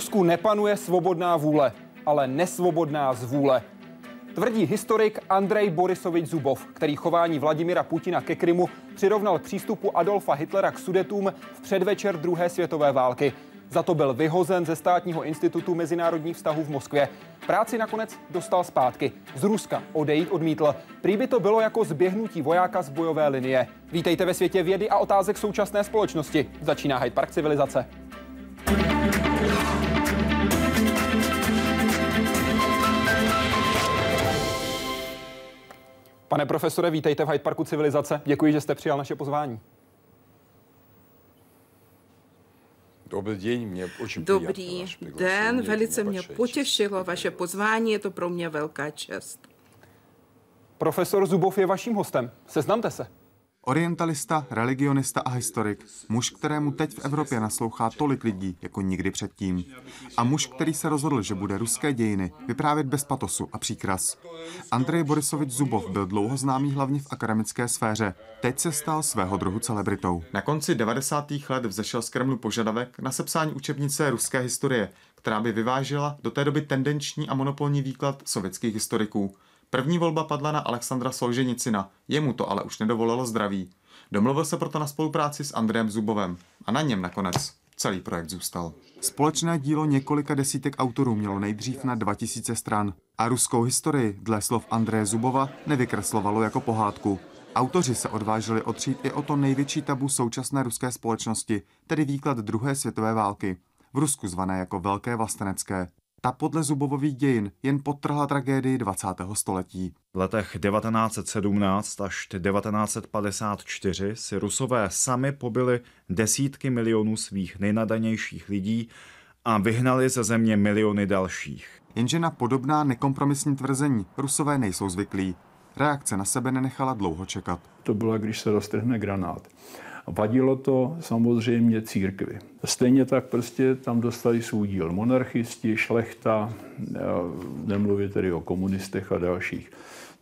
Rusku nepanuje svobodná vůle, ale nesvobodná zvůle. Tvrdí historik Andrej Borisovič Zubov, který chování Vladimira Putina ke Krymu přirovnal přístupu Adolfa Hitlera k Sudetům v předvečer druhé světové války. Za to byl vyhozen ze státního institutu mezinárodních vztahů v Moskvě. Práci nakonec dostal zpátky. Z Ruska odejít odmítl. Prý by to bylo jako zběhnutí vojáka z bojové linie. Vítejte ve světě vědy a otázek současné společnosti. Začíná Hyde Park civilizace. Pane profesore, vítejte v Hyde Parku civilizace. Děkuji, že jste přijal naše pozvání. Dobrý den, mě очень Dobrý den, velice mě potěšilo vaše pozvání, je to pro mě velká čest. Profesor Zubov je vaším hostem. Seznamte se. Orientalista, religionista a historik. Muž, kterému teď v Evropě naslouchá tolik lidí jako nikdy předtím. A muž, který se rozhodl, že bude ruské dějiny vyprávět bez patosu a příkras. Andrej Borisovič Zubov byl dlouho známý hlavně v akademické sféře. Teď se stal svého druhu celebritou. Na konci 90. let vzešel z Kremlu požadavek na sepsání učebnice ruské historie, která by vyvážila do té doby tendenční a monopolní výklad sovětských historiků. První volba padla na Alexandra Solženicina, jemu to ale už nedovolilo zdraví. Domluvil se proto na spolupráci s Andrejem Zubovem a na něm nakonec celý projekt zůstal. Společné dílo několika desítek autorů mělo nejdřív na 2000 stran a ruskou historii, dle slov Andreje Zubova, nevykreslovalo jako pohádku. Autoři se odvážili otřít i o to největší tabu současné ruské společnosti, tedy výklad druhé světové války, v Rusku zvané jako Velké vlastenecké. Ta podle Zubovových dějin jen potrhla tragédii 20. století. V letech 1917 až 1954 si Rusové sami pobili desítky milionů svých nejnadanějších lidí a vyhnali ze země miliony dalších. Jenže na podobná nekompromisní tvrzení Rusové nejsou zvyklí. Reakce na sebe nenechala dlouho čekat. To bylo, když se roztrhne granát. Vadilo to samozřejmě církvi. Stejně tak prostě tam dostali svůj díl monarchisti, šlechta, nemluvě tedy o komunistech a dalších.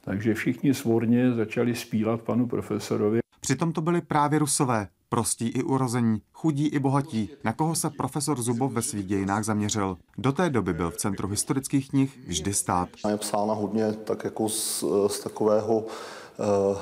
Takže všichni svorně začali spílat panu profesorovi. Přitom to byli právě rusové, prostí i urození, chudí i bohatí, na koho se profesor Zubov ve svých dějinách zaměřil. Do té doby byl v centru historických knih vždy stát. Je psána hodně tak jako z, z takového Eh,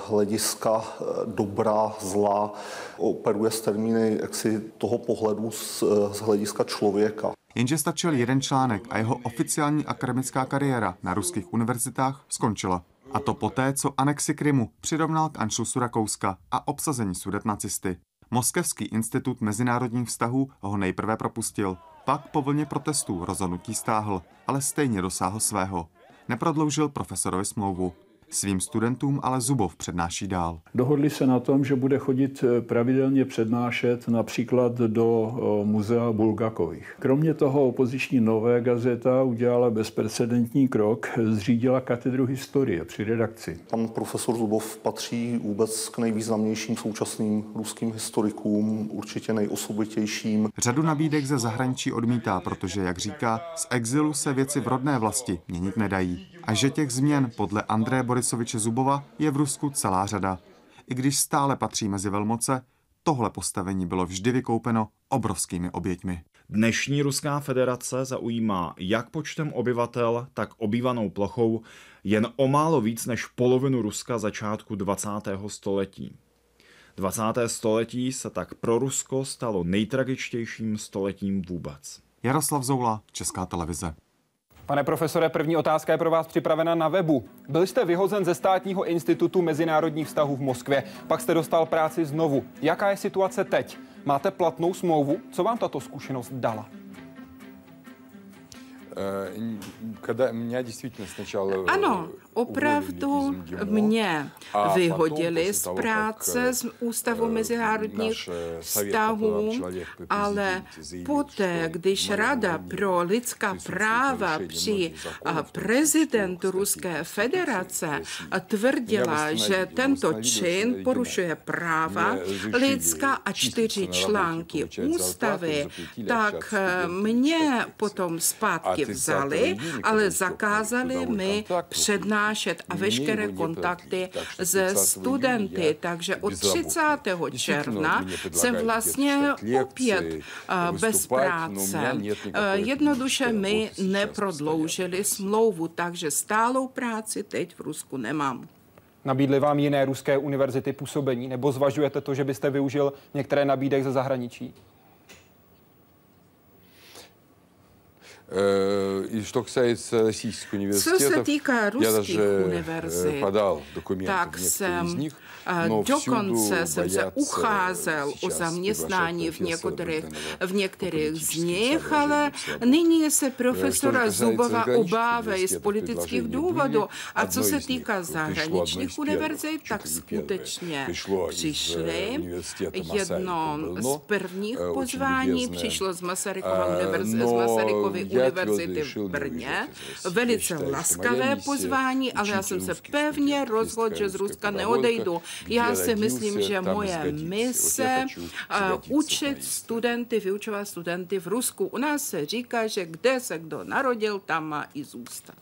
hlediska eh, dobra, zla, operuje s termíny jaksi toho pohledu z, eh, z hlediska člověka. Jenže stačil jeden článek a jeho oficiální akademická kariéra na ruských univerzitách skončila. A to poté, co anexi Krymu přirovnal k Anšlusu Rakouska a obsazení sudet nacisty. Moskevský institut mezinárodních vztahů ho nejprve propustil, pak po vlně protestů rozhodnutí stáhl, ale stejně dosáhl svého. Neprodloužil profesorovi smlouvu. Svým studentům ale Zubov přednáší dál. Dohodli se na tom, že bude chodit eh, pravidelně přednášet například do eh, muzea Bulgakových. Kromě toho opoziční Nové gazeta udělala bezprecedentní krok, zřídila katedru historie při redakci. Pan profesor Zubov patří vůbec k nejvýznamnějším současným ruským historikům, určitě nejosobitějším. Řadu nabídek ze zahraničí odmítá, protože, jak říká, z exilu se věci v rodné vlasti měnit nedají. A že těch změn podle Andreje Borisoviče Zubova je v Rusku celá řada. I když stále patří mezi velmoce, tohle postavení bylo vždy vykoupeno obrovskými oběťmi. Dnešní Ruská federace zaujímá jak počtem obyvatel, tak obývanou plochou jen o málo víc než polovinu Ruska začátku 20. století. 20. století se tak pro Rusko stalo nejtragičtějším stoletím vůbec. Jaroslav Zoula, Česká televize. Pane profesore, první otázka je pro vás připravena na webu. Byl jste vyhozen ze státního institutu mezinárodních vztahů v Moskvě, pak jste dostal práci znovu. Jaká je situace teď? Máte platnou smlouvu? Co vám tato zkušenost dala? Когда меня действительно сначала Ano, opravdu mě vyhodili z práce z Ústavu mezinárodních vztahů, ale poté, když Rada pro lidská práva při prezidentu Ruské federace tvrdila, že tento čin porušuje práva lidská a čtyři články ústavy, tak mě potom zpátky vzali, ale zakázali mi přednášet přednášet a veškeré kontakty se studenty. Takže od 30. června jsem vlastně opět bez práce. Jednoduše my neprodloužili smlouvu, takže stálou práci teď v Rusku nemám. Nabídly vám jiné ruské univerzity působení, nebo zvažujete to, že byste využil některé nabídek ze zahraničí? И что касается российских университетов, Co se týká я даже univerzit, подал документы tak в некоторые из jsem них, но dokonce jsem se boятся ucházel o сейчас zaměstnání v приглашать některých, профессора v některých z politických nich, ale соображений, nyní se Что profesora касается Zubova заграничных obávají z университетов, politických предложения důvodů. были. A co Одно se из них týká пришло одно из zahraničních первых, univerzit, чуть tak ли не первое, skutečně пришло из, э, přišli. университета Jedno Масарика z Брно, prvních э, очень pozvání любезное. přišlo z Masarykova А, univerzity, z но Masarykovy я твердо univerzity v Brně. Velice laskavé pozvání, ale já jsem se pevně rozhodl, že z Ruska neodejdu. Já si myslím, že moje mise eh, učit studenty, vyučovat studenty v Rusku. U nás se říká, že kde se kdo narodil, tam má i zůstat.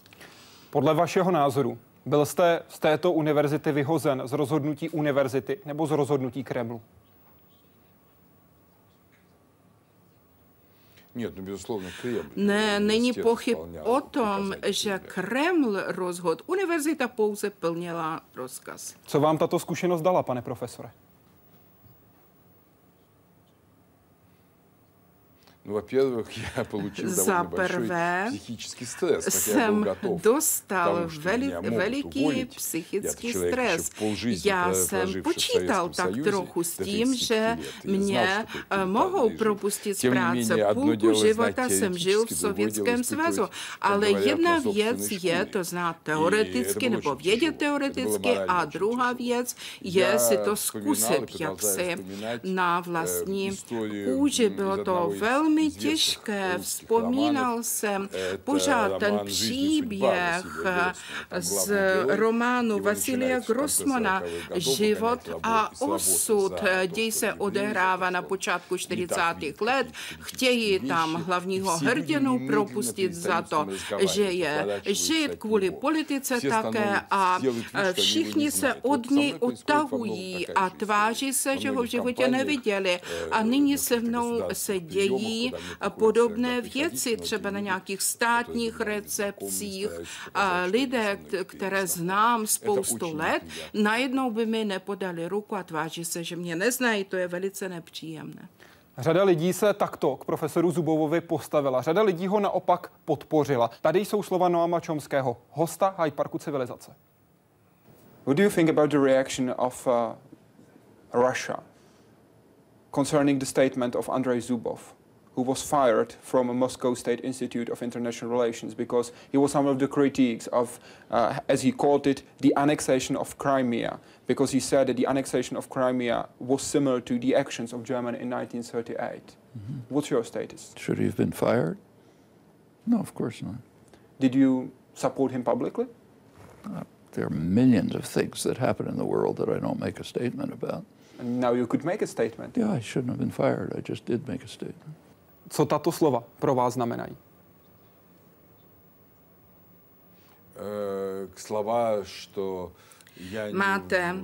Podle vašeho názoru, byl jste z této univerzity vyhozen z rozhodnutí univerzity nebo z rozhodnutí Kremlu? Нет, ну, безусловно, Кремль. Ne, není университет pochyb выполнял o tom, указания že Кремля. Kreml rozhodl. Univerzita pouze plnila rozkaz. Co vám tato zkušenost dala, pane profesore? Ну, во-первых, я получил За довольно большой prvé психический стресс, хотя я был jsem готов к dostal тому, что veli, меня могут veliký уволить. psychický Я-то человек еще stres. полжизни Já про- jsem проживший в počítal Советском tak Союзе trochu s до tím, 30 že лет. Я знал, mě что eh, такое mohou тотальная propustit z жизнь. Тем не práce. менее, одно Půlku дело života знать jsem žil v теоретически, другое дело Sovětském испытывать, svazu. как Ale говорят, jedna на собственной věc je шкуре. to znát И teoreticky это было nebo очень vědět тяжело. teoreticky Это было a морально очень druhá тяжело. věc je Já si to vzpomínal i zkusit продолжаю jaksi вспоминать, na э, vlastní историю, kůži. м, из Bylo to одного из velmi těžké. Vzpomínal jsem pořád ten příběh z románu Vasilia Grossmana Život a osud. Děj se odehrává na počátku 40. let. Chtějí tam hlavního hrdinu propustit za to, že je žid kvůli politice také a všichni se od něj odtahují a tváří se, že ho v životě neviděli. A nyní se mnou se dějí podobné věci, třeba na nějakých státních recepcích. A lidé, které znám spoustu let, najednou by mi nepodali ruku a tváří se, že mě neznají. To je velice nepříjemné. Řada lidí se takto k profesoru Zubovovi postavila. Řada lidí ho naopak podpořila. Tady jsou slova Noama Čomského, hosta Hyde Parku civilizace. What do you think about the reaction of uh, Russia concerning the statement of Andrei Zubov? Who was fired from a Moscow State Institute of International Relations because he was one of the critiques of, uh, as he called it, the annexation of Crimea, because he said that the annexation of Crimea was similar to the actions of Germany in 1938. What's your status? Should he have been fired? No, of course not. Did you support him publicly? There are millions of things that happen in the world that I don't make a statement about. And now you could make a statement. Yeah, I shouldn't have been fired. I just did make a statement. Co tato slova pro vás znamenají? Э, Слова, что я не, máte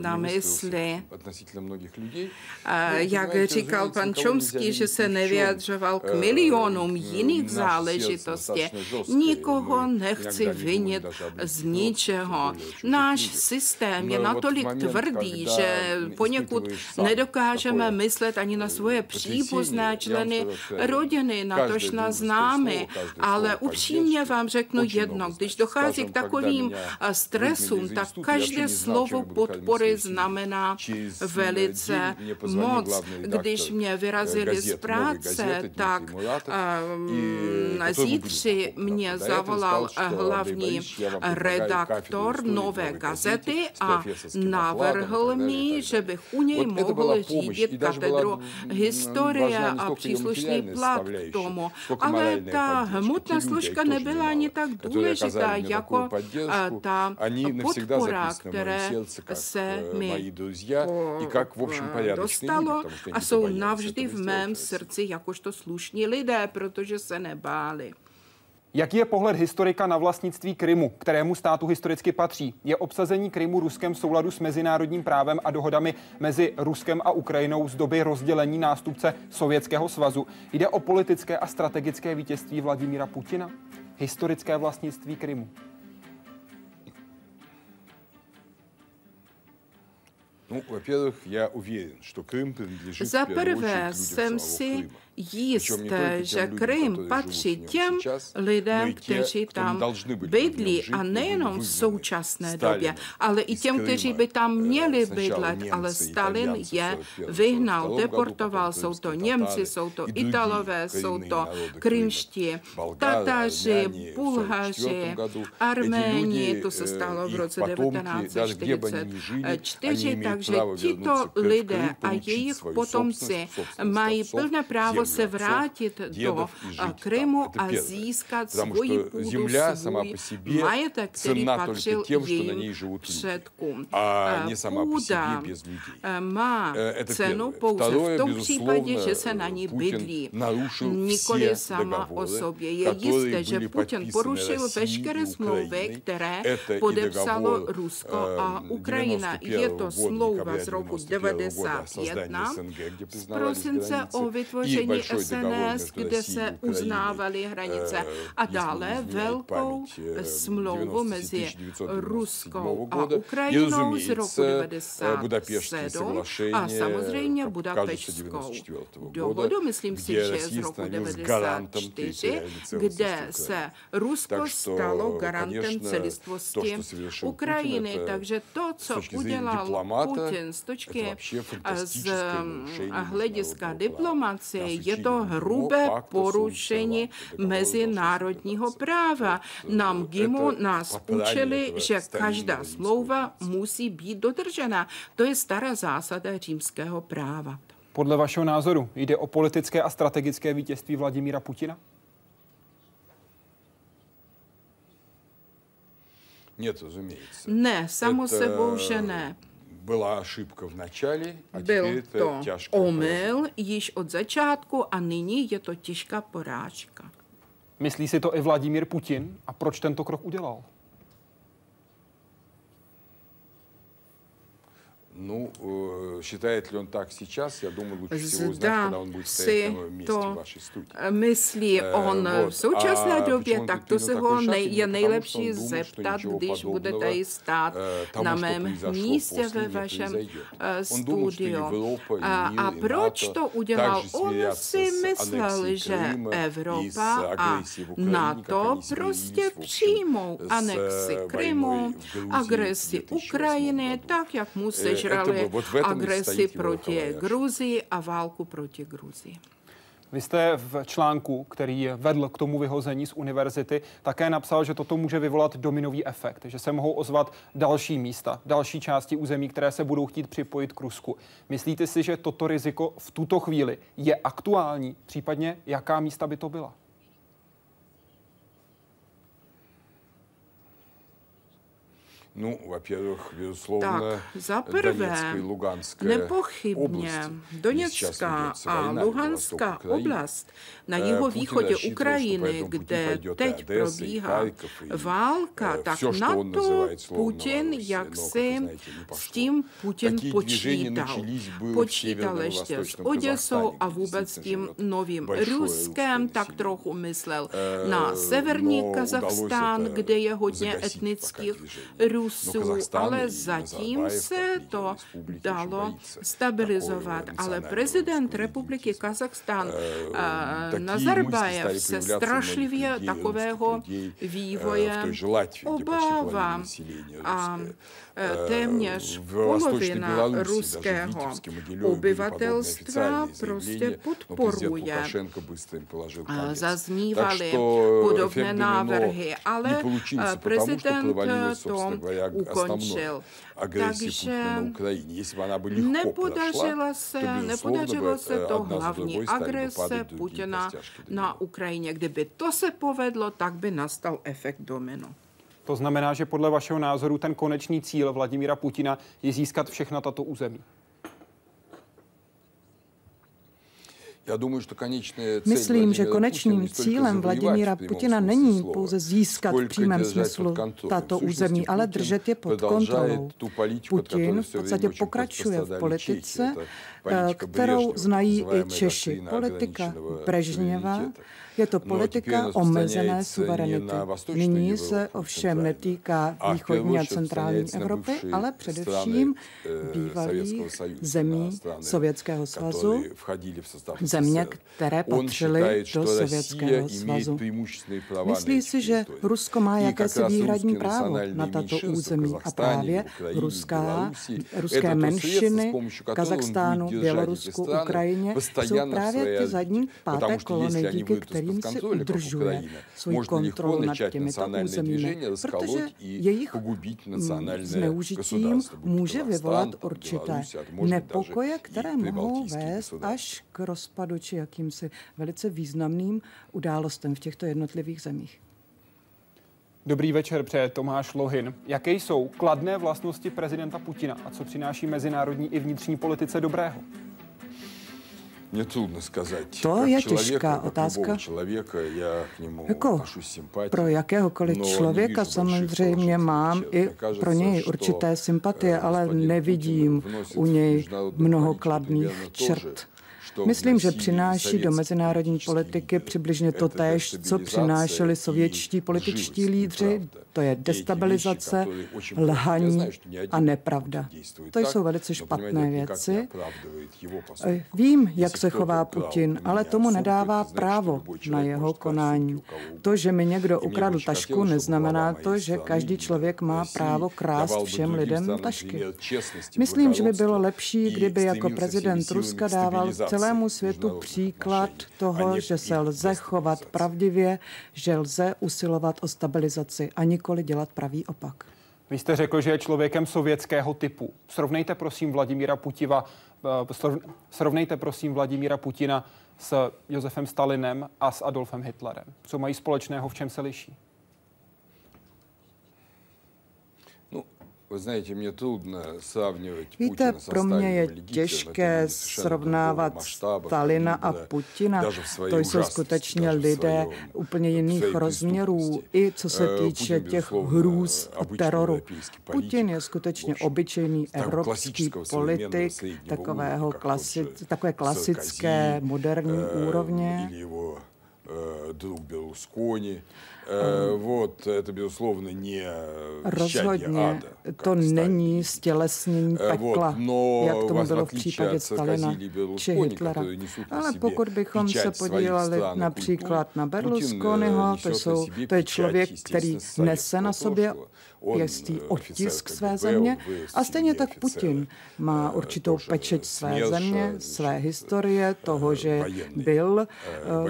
na mysli. Eh, jak říkal pan Čomský, že se nevyjadřoval k milionům jiných záležitostí. Nikoho nechci vinit z ničeho. Náš systém je natolik tvrdý, že poněkud nedokážeme myslet ani na svoje příbuzné členy rodiny, natož na známy. Ale upřímně vám řeknu jedno, když dochází k takovým eh, stresům, tak každé slovo podpory znamená velice moc. Když mě vyrazili z práce, tak zítři mě zavolal hlavní redaktor Nové gazety a navrhl mi, že bych u něj mohl řídit katedru historie a příslušný plat k tomu. Ale ta hmotná služka nebyla ani tak důležitá jako ta podpora které se mi eh, dostalo a jsou navždy v mém srdci jakožto slušní lidé, protože se nebáli. Jaký je pohled historika na vlastnictví Krymu, kterému státu historicky patří? Je obsazení Krymu Ruskem v souladu s mezinárodním právem a dohodami mezi Ruskem a Ukrajinou z doby rozdělení nástupce Sovětského svazu? Jde o politické a strategické vítězství Vladimíra Putina? Historické vlastnictví Krymu? Ну, во-первых, я уверен, что Крым принадлежит За в первую очередь людям самого Крыма. Jist, že Krym patří těm lidem, kteří tam bydlí a nejenom v současné době, ale i těm, kteří by tam měli bydlet, ale Stalin je vyhnal, deportoval, jsou to Němci, jsou to Italové, jsou to krymští, Tataři, Bulhaři, Arméni, to se stalo v roce 1944, takže tito lidé a jejich potomci mají plné právo se vrátit do Krymu a získat svoji půdu, svůj majetek, který patřil jejím předkům. Půda má cenu pouze v tom případě, že se na ní bydlí, nikoli sama o sobě. Je jisté, že Putin porušil veškeré smlouvy, které podepsalo Rusko a Ukrajina. Je to smlouva z roku 1991 z prosince o vytvoření zemí SNS, kde se uznávaly hranice. A dále velkou smlouvu mezi Ruskou a Ukrajinou z roku 1997 a samozřejmě Budapeštskou dohodu, myslím si, že z roku 1994, kde se Rusko stalo garantem celistvosti Ukrajiny. Takže to, co udělal Putin z točky z hlediska diplomacie, je to hrubé porušení mezinárodního práva. Nám GIMu nás učili, že každá smlouva musí být dodržena. To je stará zásada římského práva. Podle vašeho názoru jde o politické a strategické vítězství Vladimíra Putina? Ne, samo sebou, že ne byla ошибka v начале, a Byl to omyl již od začátku a nyní je to těžká porážka. Myslí si to i Vladimír Putin? A proč tento krok udělal? Ну, считает ли он так сейчас, я думаю, лучше всего узнать, когда он будет стоять на месте в вашей студии. Myslí on v současné době, tak to se ho nej, je nejlepší zeptat, když bude tady stát na mém místě ve vašem studiu. A, a proč to udělal? On si myslel, že Evropa a NATO prostě přijmou anexi Krymu, agresi Ukrajiny, tak, jak mu se sežrali agresi proti Gruzii a válku proti Gruzii. Vy jste v článku, který vedl k tomu vyhození z univerzity, také napsal, že toto může vyvolat dominový efekt, že se mohou ozvat další místa, další části území, které se budou chtít připojit k Rusku. Myslíte si, že toto riziko v tuto chvíli je aktuální? Případně jaká místa by to byla? Ну, во-первых, безусловно, tak, za prvé, nepochybně Doněcká a Luhanská oblast na jeho východě Ukrajiny, kde teď probíhá válka, tak na to Putin jaksi s tím Putin počítal. Počítal ještě s Oděsou a vůbec s tím novým Ruskem, tak trochu myslel na severní Kazachstán, kde je hodně etnických Rusů Rusů, ale zatím se to dalo stabilizovat. Ale prezident republiky Kazachstán Nazarbajev se strašlivě takového vývoje obává. A téměř polovina ruského obyvatelstva prostě podporuje. Zaznívaly podobné návrhy, ale prezident to ukončil. Takže nepodařilo se, nepodařilo se to hlavní agrese Putina na Ukrajině. Kdyby to se povedlo, tak by nastal efekt domino. To znamená, že podle vašeho názoru ten konečný cíl Vladimíra Putina je získat všechna tato území. Myslím, že konečným cílem Vladimíra Putina není pouze získat v přímém smyslu tato území, ale držet je pod kontrolou. Putin v podstatě pokračuje v politice, kterou znají i Češi. Politika Brežněva je to politika omezené suverenity. Nyní se ovšem netýká východní a centrální Evropy, ale především bývalých zemí Sovětského svazu, země, které patřily do Sovětského svazu. Myslí si, že Rusko má jakési výhradní právo na tato území a právě ruská, ruské menšiny v Kazachstánu, Bělorusku, Ukrajině jsou právě ty zadní páté kolony, díky kterým si udržuje svůj kontrolu nad těmito územími, protože jejich zneužitím může vyvolat určité nepokoje, které mohou vést až k rozpadu či jakýmsi velice významným událostem v těchto jednotlivých zemích. Dobrý večer, přeje Tomáš Lohin. Jaké jsou kladné vlastnosti prezidenta Putina a co přináší mezinárodní i vnitřní politice dobrého? Mě trudno сказать. To je těžká otázka. Jako pro jakéhokoliv člověka samozřejmě mám i pro něj určité sympatie, ale nevidím u něj mnoho kladných čert. Myslím, že přináší do mezinárodní politiky přibližně to též, co přinášeli sovětští političtí lídři. To je destabilizace, lhaní a nepravda. To jsou velice špatné věci. Vím, jak se chová Putin, ale tomu nedává právo na jeho konání. To, že mi někdo ukradl tašku, neznamená to, že každý člověk má právo krást všem lidem tašky. Myslím, že by bylo lepší, kdyby jako prezident Ruska dával celému světu příklad toho, že se lze chovat pravdivě, že lze usilovat o stabilizaci a nikoli dělat pravý opak. Vy jste řekl, že je člověkem sovětského typu. Srovnejte prosím Vladimíra Putiva, eh, srovnejte prosím Vladimíra Putina s Josefem Stalinem a s Adolfem Hitlerem. Co mají společného, v čem se liší? Víte, pro mě je těžké srovnávat Stalina a Putina. To jsou skutečně lidé úplně jiných rozměrů, i co se э, týče těch hrůz a teroru. Putin je skutečně obyčejný evropský politik takového klasi- takové klasické moderní э, úrovně. Друг Берлускони, Э, вот, это, безусловно, не Rozhodně to není stělesnění э, pekla, вот, но, jak tomu bylo v případě Stalina či Hitlera. Ale pokud bychom se podívali například na Berlusconiho, to, jsou, to je člověk, který nese na sobě jistý otisk své země a stejně tak Putin má э, určitou pečeť své země, své historie, toho, že byl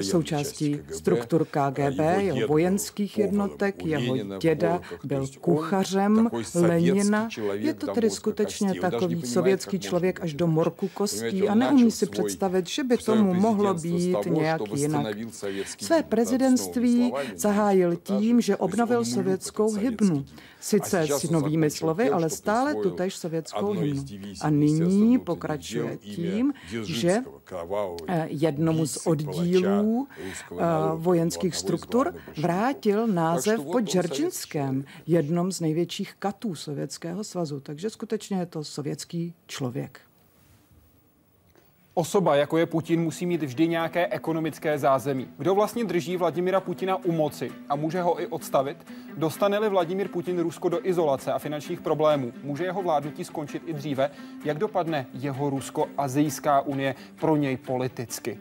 součástí struktur KGB, jeho vojenských jednotek, jeho děda byl kuchařem Lenina. Je to tedy skutečně takový sovětský člověk až do morku kostí a neumí si představit, že by tomu mohlo být nějak jinak. Své prezidentství zahájil tím, že obnovil sovětskou hybnu. Sice s novými slovy, ale stále tutéž sovětskou hymnu. A nyní pokračuje tím, že eh, jednomu z oddílů eh, vojenských struktur vrátil název po Džeržinském, jednom z největších katů Sovětského svazu. Takže skutečně je to sovětský člověk. Osoba, jako je Putin, musí mít vždy nějaké ekonomické zázemí. Kdo vlastně drží Vladimira Putina u moci a může ho i odstavit? Dostane-li Vladimír Putin Rusko do izolace a finančních problémů, může jeho vládnutí skončit i dříve? Jak dopadne jeho Rusko-Azijská unie pro něj politicky?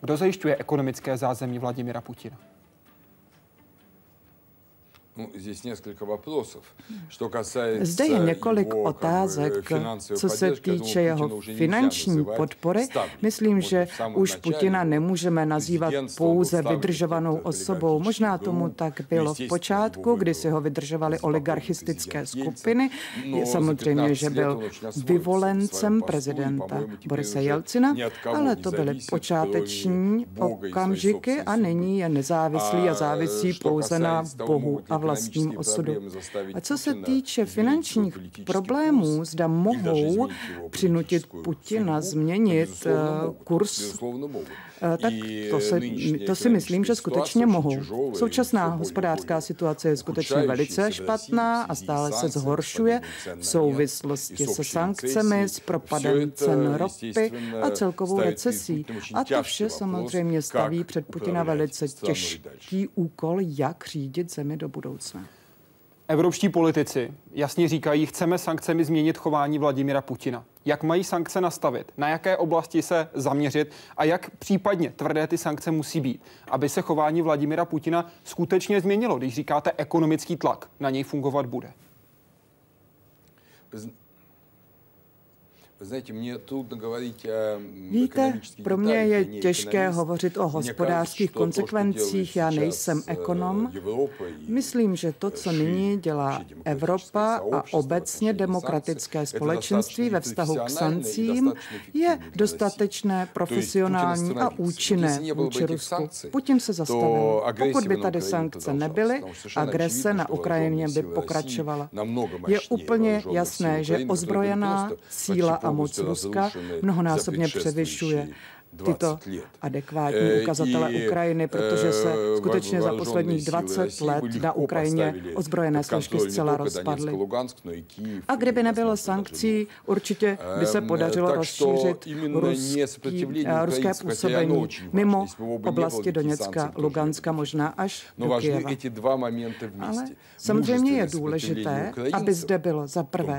Kdo zajišťuje ekonomické zázemí Vladimira Putina? Zde je několik otázek, co se týče jeho finanční podpory. Myslím, že už Putina nemůžeme nazývat pouze vydržovanou osobou. Možná tomu tak bylo v počátku, kdy si ho vydržovaly oligarchistické skupiny. Samozřejmě, že byl vyvolencem prezidenta Borise Jelcina, ale to byly počáteční okamžiky a nyní je nezávislý a závisí pouze na Bohu a vlastním osudu. A co se týče finančních problémů, zda mohou přinutit Putina změnit kurz Eh, tak to, se, to si myslím, že skutečně mohou. Současná hospodářská situace je skutečně velice špatná a stále se zhoršuje v souvislosti se sankcemi, s propadem cen ropy a celkovou recesí. A to vše samozřejmě staví před Putina velice těžký úkol, jak řídit zemi do budoucna. Evropští politici jasně říkají, chceme sankcemi změnit chování Vladimira Putina. Jak mají sankce nastavit, na jaké oblasti se zaměřit a jak případně tvrdé ty sankce musí být, aby se chování Vladimira Putina skutečně změnilo, když říkáte ekonomický tlak, na něj fungovat bude. Víte, pro mě je těžké hovořit o hospodářských konsekvencích. Já nejsem э, ekonom. Myslím, že to, co nyní dělá Evropa a obecně demokratické společenství ve vztahu k sankcím, je dostatečné, profesionální a účinné vůči Rusku. Putin se zastavil. Pokud by tady sankce nebyly, agrese na Ukrajině by pokračovala. Je úplně jasné, že ozbrojená síla a moc Ruska mnohonásobně převyšuje tyto adekvátní eh, ukazatele Ukrajiny, protože se eh, skutečně za posledních 20 let na Ukrajině ozbrojené složky zcela rozpadly. A kdyby nebylo sankcí, určitě by se podařilo rozšířit ruský, ruské působení mimo oblasti Doněcka, Luganska, možná až do Kyjeva. Ale samozřejmě je důležité, aby zde bylo za prvé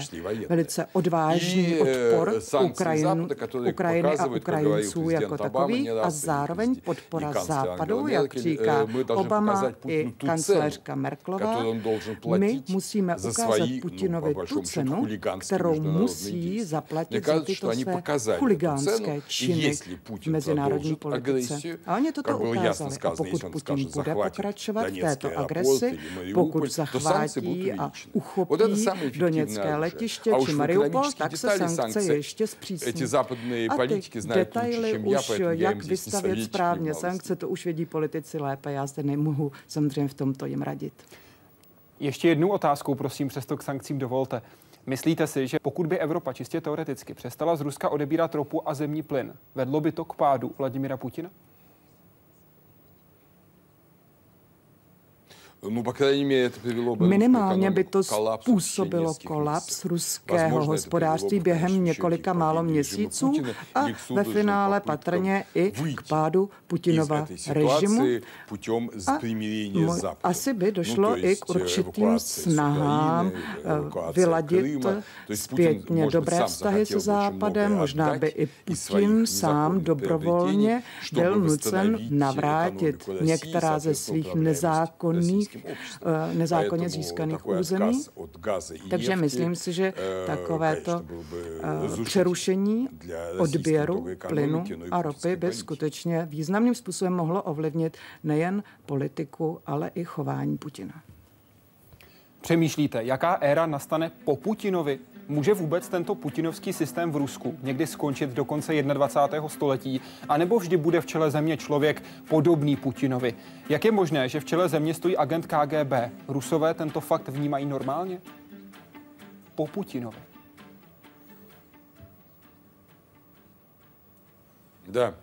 velice odvážný odpor Ukrajin, Ukrajiny a Ukrajinců, jak jako takový a zároveň podpora Západu, jak říká Obama i kancléřka Merklová. My musíme ukázat Putinovi tu cenu, kterou musí zaplatit za tyto své chuligánské činy v mezinárodní politice. A oni toto ukázali. A pokud Putin bude pokračovat v této agresi, pokud zachvátí a uchopí Doněcké letiště či Mariupol, tak se sankce ještě zpřísní. A ty detaily už už jak vystavět správně sankce, to už vědí politici lépe. Já zde nemohu samozřejmě v tomto jim radit. Ještě jednu otázku, prosím, přesto k sankcím dovolte. Myslíte si, že pokud by Evropa čistě teoreticky přestala z Ruska odebírat ropu a zemní plyn, vedlo by to k pádu Vladimira Putina? Minimálně by to způsobilo kolaps ruského hospodářství během několika málo měsíců a ve finále patrně i k pádu Putinova režimu. A asi by došlo i k určitým snahám э, vyladit zpětně dobré vztahy se Západem. Možná by i Putin sám dobrovolně byl nucen navrátit některá ze svých nezákonných Eh, nezákonně získaných území. Takže myslím si, že eh, takovéto eh, přerušení odběru plynu a ropy by skutečně významným způsobem mohlo ovlivnit nejen politiku, ale i chování Putina. Přemýšlíte, jaká éra nastane po Putinovi? Může vůbec tento putinovský systém v Rusku někdy skončit do konce 21. století, anebo vždy bude v čele země člověk podobný Putinovi? Jak je možné, že v čele země stojí agent KGB? Rusové tento fakt vnímají normálně? Po Putinovi. Da.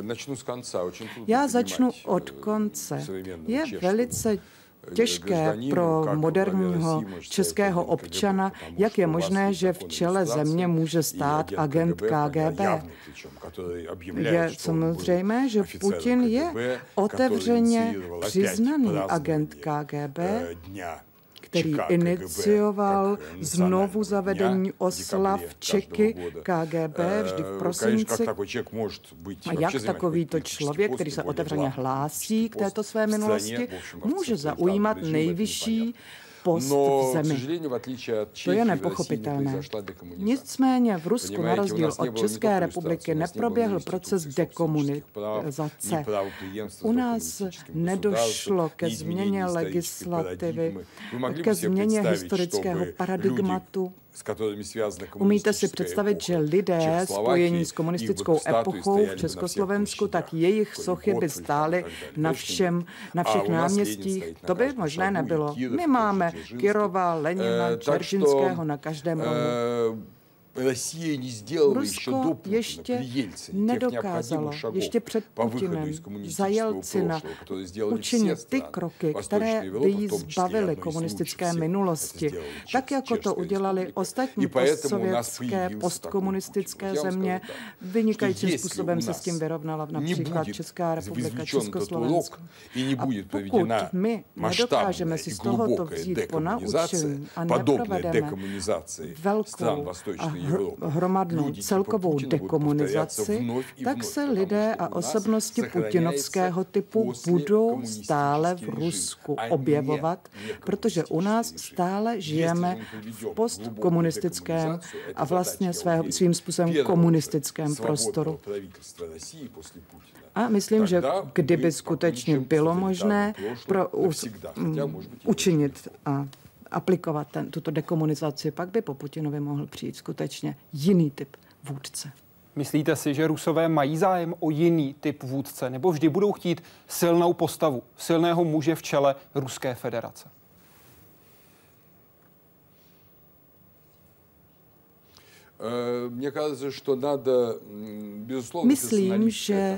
Начну с конца. Очень Já začnu od konce. Je velice těžké pro moderního českého občana, jak je možné, že v čele země může stát agent KGB. Je samozřejmé, že Putin je otevřeně přiznaný agent KGB, který inicioval znovu zavedení oslav Čeky KGB vždy v prosinci. A jak takovýto člověk, který se otevřeně hlásí k této své minulosti, může zaujímat nejvyšší post v zemi. To je nepochopitelné. Nicméně v Rusku, na rozdíl od České republiky, neproběhl proces dekomunizace. U nás nedošlo ke změně legislativy, ke změně historického paradigmatu Umíte si představit, že lidé spojení s komunistickou epochou v Československu, tak jejich sochy by stály na, všem, na všech náměstích? To by možné nebylo. My máme Kirova, Lenina, Čeržinského na každém rohu. Россия не сделала Rusko еще до Путина, ještě при Ельцине, nedokázalo, ještě před Putinem, za Jelcina, učinit ty kroky, které by jí zbavily komunistické minulosti, tak jako to udělali ostatní postsovětské, postkomunistické země. Vynikajícím způsobem se s tím vyrovnala například Česká republika, Československo. A pokud my nedokážeme si z tohoto vzít po naučení a neprovedeme velkou a hromadnou celkovou dekomunizaci, tak se lidé a osobnosti putinovského typu budou stále v Rusku objevovat, protože u nás stále žijeme v postkomunistickém a vlastně svého, svým způsobem komunistickém prostoru. A myslím, že kdyby skutečně bylo možné pro, učinit a aplikovat ten, tuto dekomunizaci, pak by po Putinovi mohl přijít skutečně jiný typ vůdce. Myslíte si, že Rusové mají zájem o jiný typ vůdce, nebo vždy budou chtít silnou postavu, silného muže v čele Ruské federace? Myslím, že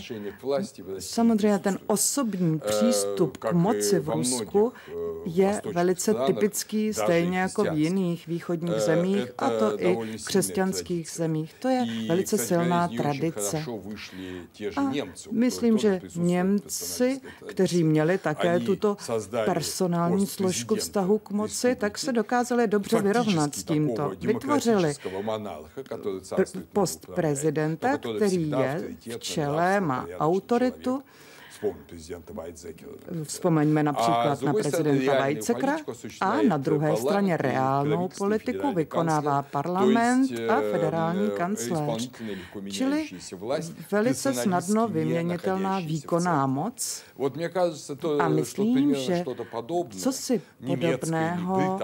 samozřejmě ten osobní přístup k moci v Rusku je velice typický, stejně jako v jiných východních zemích, a to i v křesťanských zemích. To je velice silná tradice. A myslím, že Němci, kteří měli také tuto personální složku vztahu k moci, tak se dokázali dobře vyrovnat s tímto. Vytvořili post prezidenta, který je v čele, má autoritu Vzpomeňme například na prezidenta Weizsäckera a na druhé straně reálnou politiku vykonává parlament a federální kancléř. Čili velice snadno vyměnitelná výkonná moc. A myslím, že co si podobného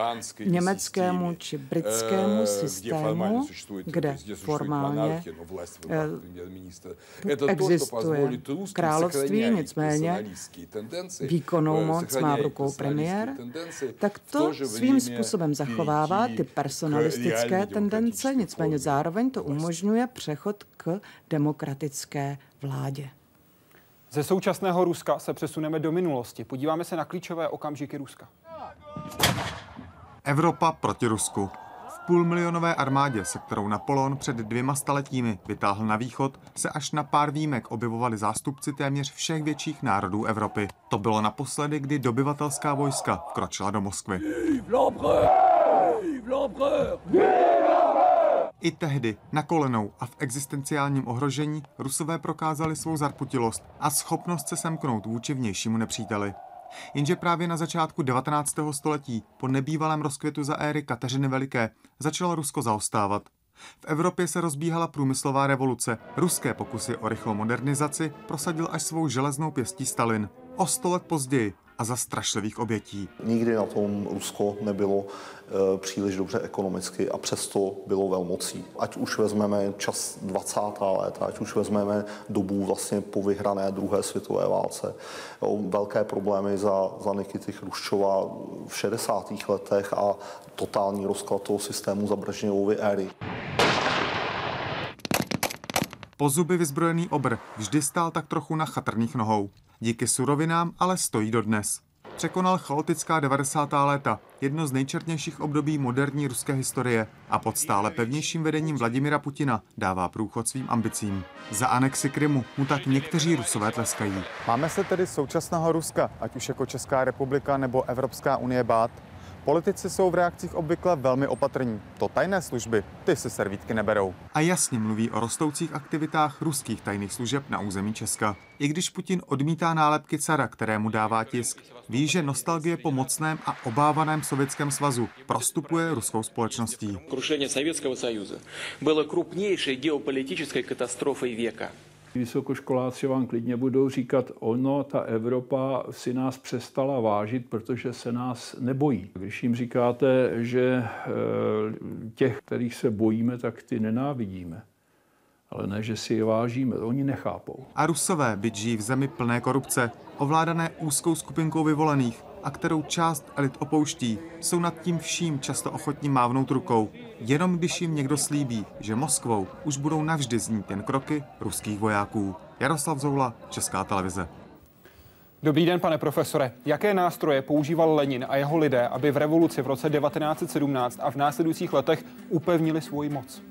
německému či britskému systému, kde formálně existuje království, nicméně výkonnou moc má v rukou premiér, tak to svým způsobem zachovává ty personalistické tendence, nicméně zároveň to umožňuje přechod k demokratické vládě. Ze současného Ruska se přesuneme do minulosti. Podíváme se na klíčové okamžiky Ruska. Evropa proti Rusku půlmilionové armádě, se kterou Napoleon před dvěma staletími vytáhl na východ, se až na pár výjimek objevovali zástupci téměř všech větších národů Evropy. To bylo naposledy, kdy dobyvatelská vojska vkročila do Moskvy. I tehdy, na kolenou a v existenciálním ohrožení, Rusové prokázali svou zarputilost a schopnost se semknout vůči vnějšímu nepříteli. Jenže právě na začátku 19. století, po nebývalém rozkvětu za éry Kateřiny Veliké, začalo Rusko zaostávat. V Evropě se rozbíhala průmyslová revoluce. Ruské pokusy o rychlou modernizaci prosadil až svou železnou pěstí Stalin. O sto let později a za strašlivých obětí. Nikdy na tom Rusko nebylo e, příliš dobře ekonomicky a přesto bylo velmocí. Ať už vezmeme čas 20. let, ať už vezmeme dobu vlastně po vyhrané druhé světové válce. Jo, velké problémy za, za Nikity Chruščova v 60. letech a totální rozklad toho systému za Brežněvovy éry. Po zuby vyzbrojený obr vždy stál tak trochu na chatrných nohou. Díky surovinám ale stojí dodnes. Překonal chaotická 90. léta, jedno z nejčernějších období moderní ruské historie a pod stále pevnějším vedením Vladimira Putina dává průchod svým ambicím. Za anexi Krymu mu tak někteří rusové tleskají. Máme se tedy současného Ruska, ať už jako Česká republika nebo Evropská unie bát? Politici jsou v reakcích obvykle velmi opatrní. To tajné služby, ty si servítky neberou. A jasně mluví o rostoucích aktivitách ruských tajných služeb na území Česka. I když Putin odmítá nálepky cara, kterému dává tisk, ví, že nostalgie po mocném a obávaném Sovětském svazu prostupuje ruskou společností. Krušení Sovětského svazu bylo krupnější geopolitické katastrofou věka. Vysokoškoláci vám klidně budou říkat, ono, ta Evropa si nás přestala vážit, protože se nás nebojí. Když jim říkáte, že eh, těch, kterých se bojíme, tak ty nenávidíme ale ne, že si je vážíme, oni nechápou. A Rusové, byť žijí v zemi plné korupce, ovládané úzkou skupinkou vyvolených, a kterou část elit opouští, jsou nad tím vším často ochotní mávnout rukou, jenom když jim někdo slíbí, že Moskvou už budou navždy znít jen kroky ruských vojáků. Jaroslav Zoula, Česká televize. Dobrý den, pane profesore. Jaké nástroje používal Lenin a jeho lidé, aby v revoluci v roce 1917 a v následujících letech upevnili svoji moc?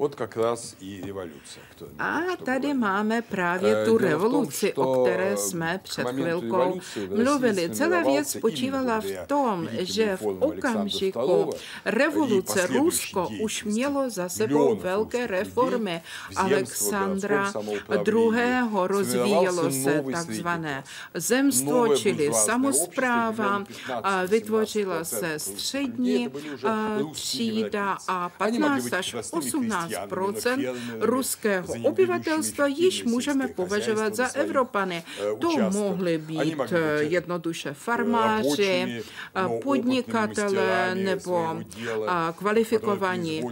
Вот как раз и революция. A tady máme právě tu revoluci, o které jsme před chvilkou mluvili. Celá věc spočívala v tom, že v okamžiku revoluce Rusko už mělo za sebou velké reformy. Alexandra II. rozvíjelo se takzvané zemstvo, čili samozpráva, vytvořila se střední třída a 15 až 18 ruského obyvatelstva již můžeme považovat za Evropany. To mohly být jednoduše farmáři, podnikatelé nebo kvalifikovaní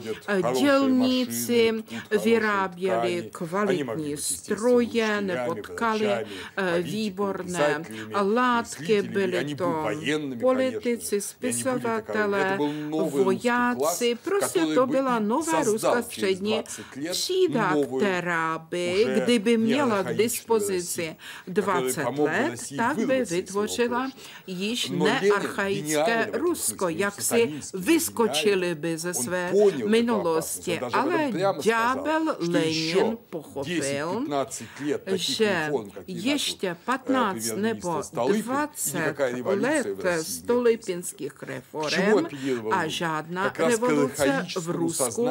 dělníci, vyráběli kvalitní stroje nebo tkali výborné látky, byli to politici, spisovatelé, vojáci, prostě to byla nová ruská střední třída, která by, kdyby měla k dispozici 20 let, tak by vytvořila již nearchaické Rusko, jak si vyskočili by ze své minulosti. Ale ďábel Lenin pochopil, že ještě 15 nebo 20 let stolipinských reform a žádná revoluce v Rusku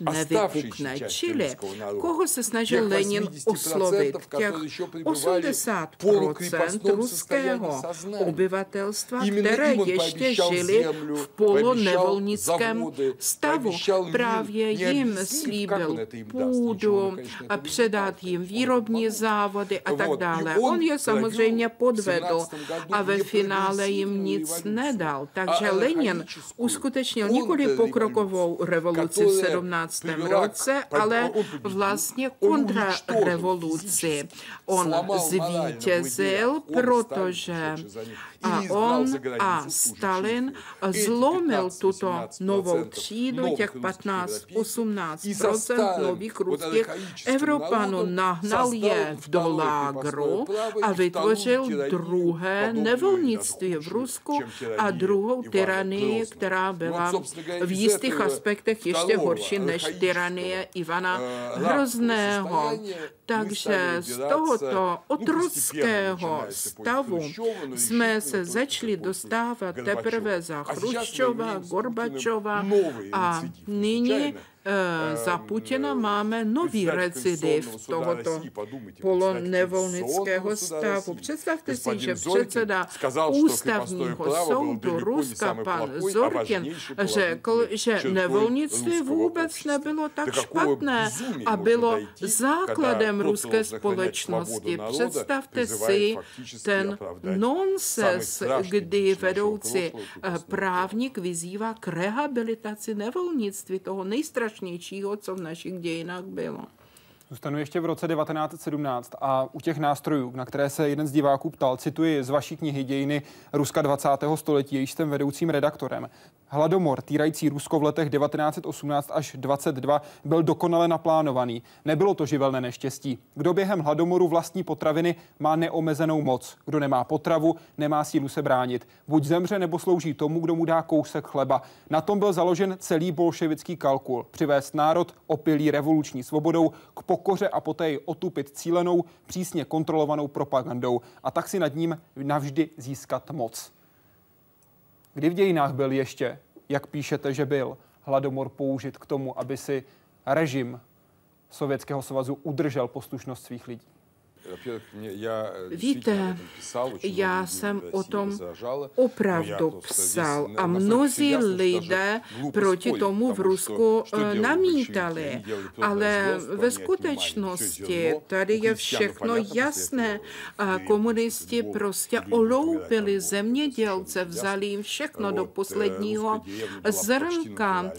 již nevypukne. Čili koho se snažil Lenin oslovit? Těch 80% ruského obyvatelstva, které ještě žili v polonevolnickém stavu. Právě jim slíbil půdu, a předat jim výrobní závody a tak dále. On je samozřejmě podvedl a ve finále jim nic nedal. Takže Lenin uskutečnil nikoli pokrokovou revoluci v 17. roce, ale vlastně kontrarevoluci. On zvítězil, protože a on a Stalin zlomil tuto novou třídu, těch 15-18% nových ruských Evropanů, nahnal je do lágru a vytvořil druhé nevolnictví v Rusku a druhou tyranii, která byla v jistých aspektech ještě horší než tyranie Ivana Hrozného. Takže z tohoto otrockého stavu jsme se začali dostávat teprve za Chruščova, Gorbačova a nyní Eh, za Putina máme nový recidiv tohoto polonevolnického stavu. Představte si, že předseda ústavního soudu Ruska, pan Zorkin, řekl, že nevolnictví vůbec nebylo tak špatné a bylo základem ruské společnosti. Představte si ten nonsens, kdy vedoucí eh, právník vyzývá k rehabilitaci nevolnictví, toho nejstrašnějšího nejstrašnějšího, co v našich dějinách bylo. Zůstanu ještě v roce 1917 a u těch nástrojů, na které se jeden z diváků ptal, cituji z vaší knihy Dějiny Ruska 20. století, jejíž jsem vedoucím redaktorem. Hladomor, týrající Rusko v letech 1918 až 22, byl dokonale naplánovaný. Nebylo to živelné neštěstí. Kdo během hladomoru vlastní potraviny, má neomezenou moc. Kdo nemá potravu, nemá sílu se bránit. Buď zemře, nebo slouží tomu, kdo mu dá kousek chleba. Na tom byl založen celý bolševický kalkul. Přivést národ opilý revoluční svobodou k pokoře a poté ji otupit cílenou, přísně kontrolovanou propagandou a tak si nad ním navždy získat moc. Kdy v dějinách byl ještě, jak píšete, že byl, hladomor použit k tomu, aby si režim Sovětského svazu udržel poslušnost svých lidí? Víte, já jsem o tom opravdu psal a mnozí lidé proti tomu v Rusku namítali, ale ve skutečnosti tady je všechno jasné. Komunisti prostě oloupili zemědělce, vzali jim všechno do posledního zrnka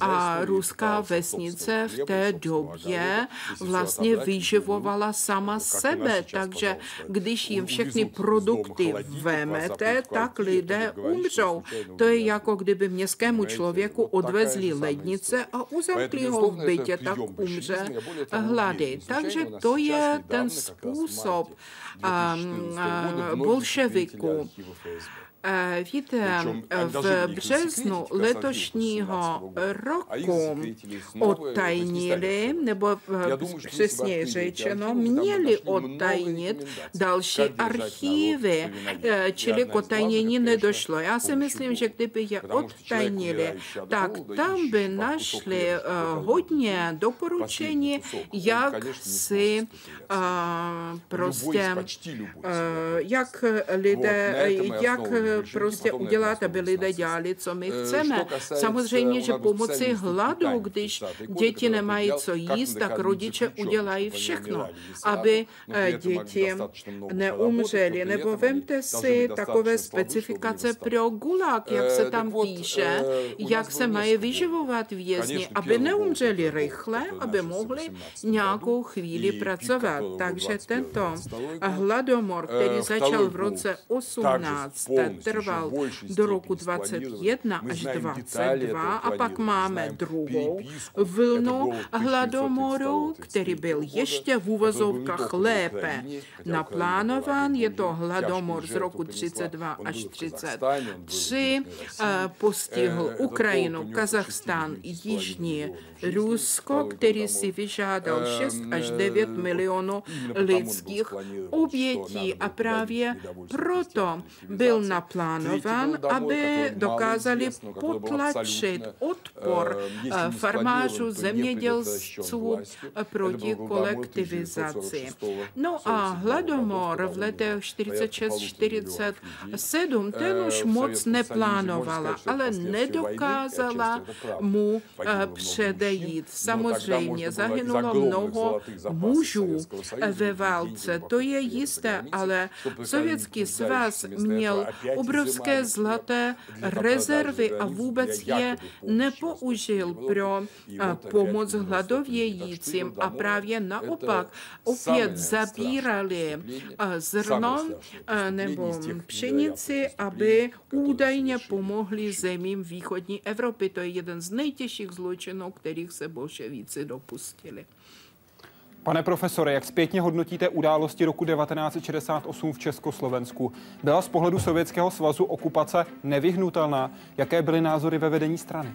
a ruská vesnice v té době vlastně vyživovala sama sebe, takže když jim všechny produkty vemete, tak lidé umřou. To je jako kdyby městskému člověku odvezli lednice a uzamkli ho v bytě, tak umře hlady. Takže to je ten způsob um, bolševiků. Víte, v březnu letošního roku odtajnili, nebo přesně řečeno, měli odtajnit další archívy, čili k odtajnění nedošlo. Já si myslím, že kdyby je odtajnili, tak tam by našli hodně doporučení, jak si prostě, jak lidé, jak prostě udělat, aby lidé dělali, co my chceme. Samozřejmě, že pomocí hladu, když děti nemají co jíst, tak rodiče udělají všechno, aby děti neumřely. Nebo vemte si takové specifikace pro gulag, jak se tam píše, jak se mají vyživovat vězni, aby neumřeli rychle, aby mohli nějakou chvíli pracovat. Takže tento hladomor, který začal v roce 18, trval do roku 21 až 22 a pak máme druhou vlnu hladomoru, který byl ještě v úvozovkách lépe naplánován. Je to hladomor z roku 32 až 33. Postihl Ukrajinu, Kazachstán, Jižní Rusko, který si vyžádal 6 až 9 milionů lidských obětí a právě proto byl naplánován, aby dokázali potlačit odpor farmářů, zemědělců proti kolektivizaci. No a hladomor v letech 46-47, ten už moc neplánovala, ale nedokázala mu předejít. Samozřejmě zahynulo mnoho mužů ve válce, to je jisté, ale Sovětský svaz měl obrovské zlaté rezervy a vůbec je nepoužil pro pomoc hladovějícím a právě naopak opět zabírali zrno nebo pšenici, aby údajně pomohli zemím východní Evropy. To je jeden z nejtěžších zločinů, kterých se bolševíci dopustili. Pane profesore, jak zpětně hodnotíte události roku 1968 v Československu? Byla z pohledu Sovětského svazu okupace nevyhnutelná? Jaké byly názory ve vedení strany?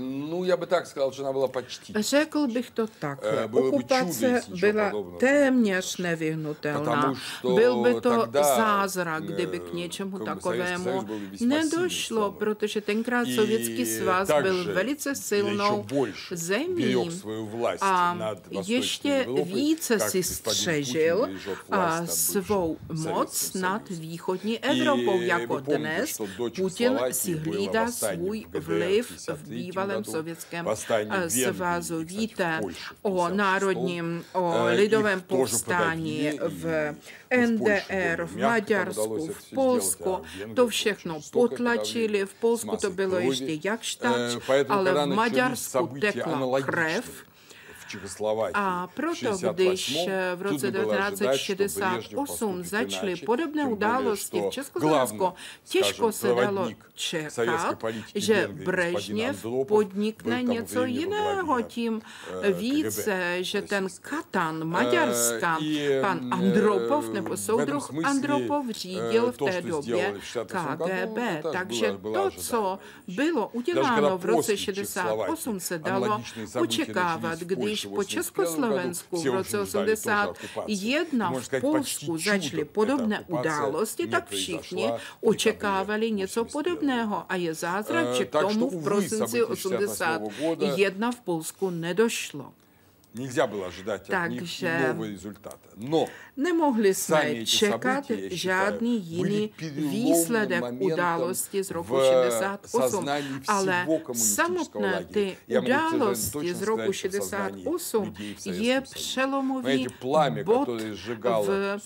Ну, я бы так сказал, что она была почти. Řekl bych to tak. Okupace byla téměř nevyhnutelná. Byl by to zázrak, kdyby k něčemu takovému nedošlo, protože tenkrát Sovětský svaz byl velice silnou zemí a ještě více si střežil svou moc nad východní Evropou, jako dnes Putin si hlídá svůj vliv v bývalém sovětském svazu. Víte o národním, o lidovém povstání v NDR, v Maďarsku, v Polsku. To všechno potlačili. V Polsku to bylo ještě jakštač, ale v Maďarsku tekla krev a proto, když v roce 1968 začaly podobné události v Československu, těžko se dalo čekat, že Brežněv podnikne něco jiného, tím více, že ten katan Maďarska, pan Andropov nebo soudruh Andropov řídil v té době KGB. Takže to, co bylo uděláno v roce 68, se dalo očekávat, když když po Československu v roce 81 v Polsku začaly podobné události, tak všichni očekávali něco podobného. A je zázrak, že k tomu v prosinci 81 v Polsku nedošlo. Нельзя было ожидать от них нового результата. Но Nemohli jsme čekat žádný jiný výsledek události z roku 68, ale samotné ty události z roku 68 je přelomový bod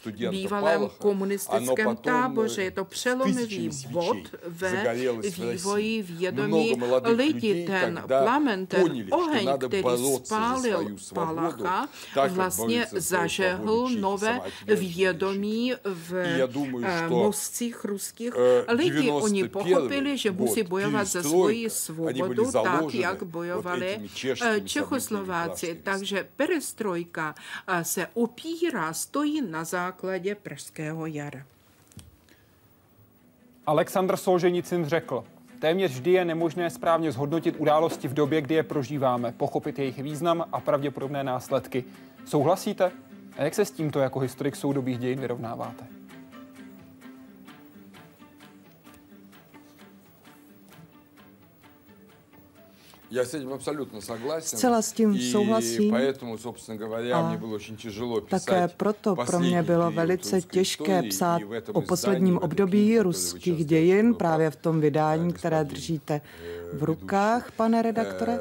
v bývalém komunistickém táboře. Je to přelomový bod ve vývoji vědomí lidí. Ten plamen, ten oheň, který spálil Palacha, vlastně zažehl nové vědomí v eh, mozcích ruských lidí. Oni pochopili, že musí bojovat za svoji svobodu tak, jak bojovali eh, Čechoslováci. Takže perestrojka eh, se opírá, stojí na základě Pražského jara. Aleksandr Solženicin řekl, téměř vždy je nemožné správně zhodnotit události v době, kdy je prožíváme, pochopit jejich význam a pravděpodobné následky. Souhlasíte? A jak se s tímto jako historik soudobých dějin vyrovnáváte? Já s tím absolutně souhlasím. Zcela s tím souhlasím. Поэтому, собственно говоря, a мне было очень тяжело писать také proto pro mě bylo velice těžké psát o posledním období ruských dějin, právě v tom vydání, které držíte v rukách, pane redaktore.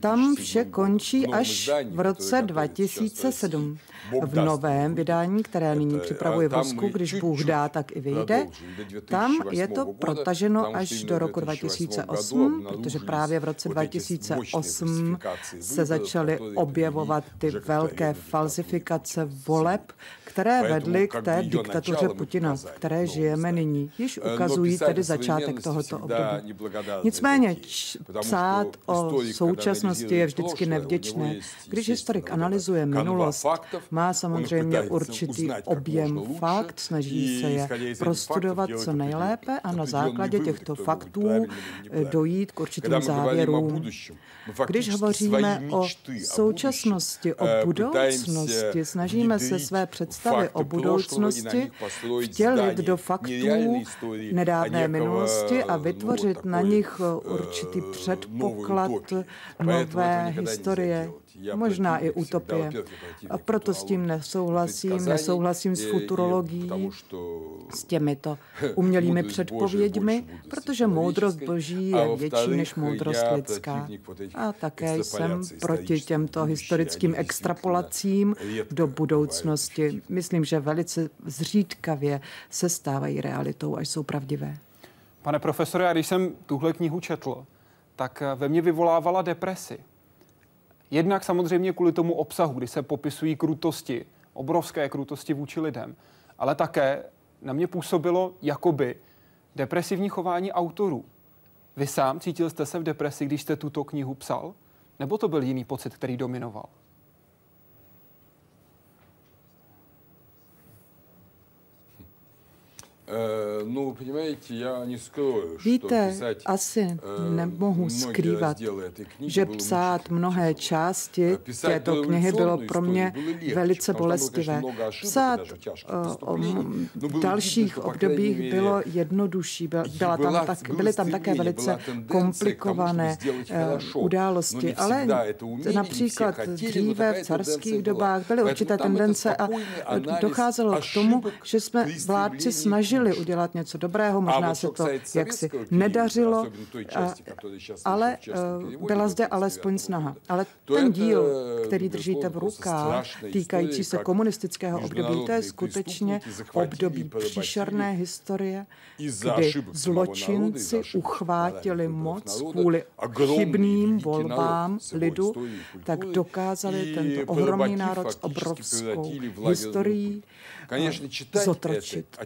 Tam vše končí až v roce 2007. V novém vydání, které nyní připravuje Vosku, když Bůh dá, tak i vyjde, tam je to protaženo až do roku 2008, protože právě v roce 2008 se začaly objevovat ty velké falsifikace voleb, které vedly k té diktatuře Putina, v které žijeme nyní. Již ukazují tedy začátek tohoto období. Nicméně psát o současnosti je vždycky nevděčné. Když historik analyzuje minulost, má samozřejmě určitý objem fakt, snaží se je prostudovat co nejlépe a na základě těchto faktů dojít k určitým závěrům. Když hovoříme o současnosti, o budoucnosti, snažíme se své představy o budoucnosti vtělit do faktů nedávné minulosti a vytvořit na nich určitý předpoklad nové historie možná i utopie. A proto s tím nesouhlasím, nesouhlasím s futurologií, s těmito umělými předpověďmi, protože moudrost boží je větší než moudrost lidská. A také jsem proti těmto historickým extrapolacím do budoucnosti. Myslím, že velice zřídkavě se stávají realitou, až jsou pravdivé. Pane profesore, já když jsem tuhle knihu četl, tak ve mně vyvolávala depresi. Jednak samozřejmě kvůli tomu obsahu, kdy se popisují krutosti, obrovské krutosti vůči lidem, ale také na mě působilo jakoby depresivní chování autorů. Vy sám cítil jste se v depresi, když jste tuto knihu psal? Nebo to byl jiný pocit, který dominoval? Víte, asi nemohu skrývat, že psát mnohé části této knihy bylo pro mě velice bolestivé. Psát o dalších obdobích bylo jednodušší. Byla tam tak, byly tam také velice komplikované události, ale například dříve v carských dobách byly určité tendence a docházelo k tomu, že jsme vládci snažili snažili udělat něco dobrého, možná se to jaksi nedařilo, ale eh, byla zde alespoň snaha. Ale ten díl, který držíte v rukách, týkající se komunistického období, to je skutečně období příšerné historie, kdy zločinci uchvátili moc kvůli chybným volbám lidu, tak dokázali tento ohromný národ s obrovskou historií zotročit.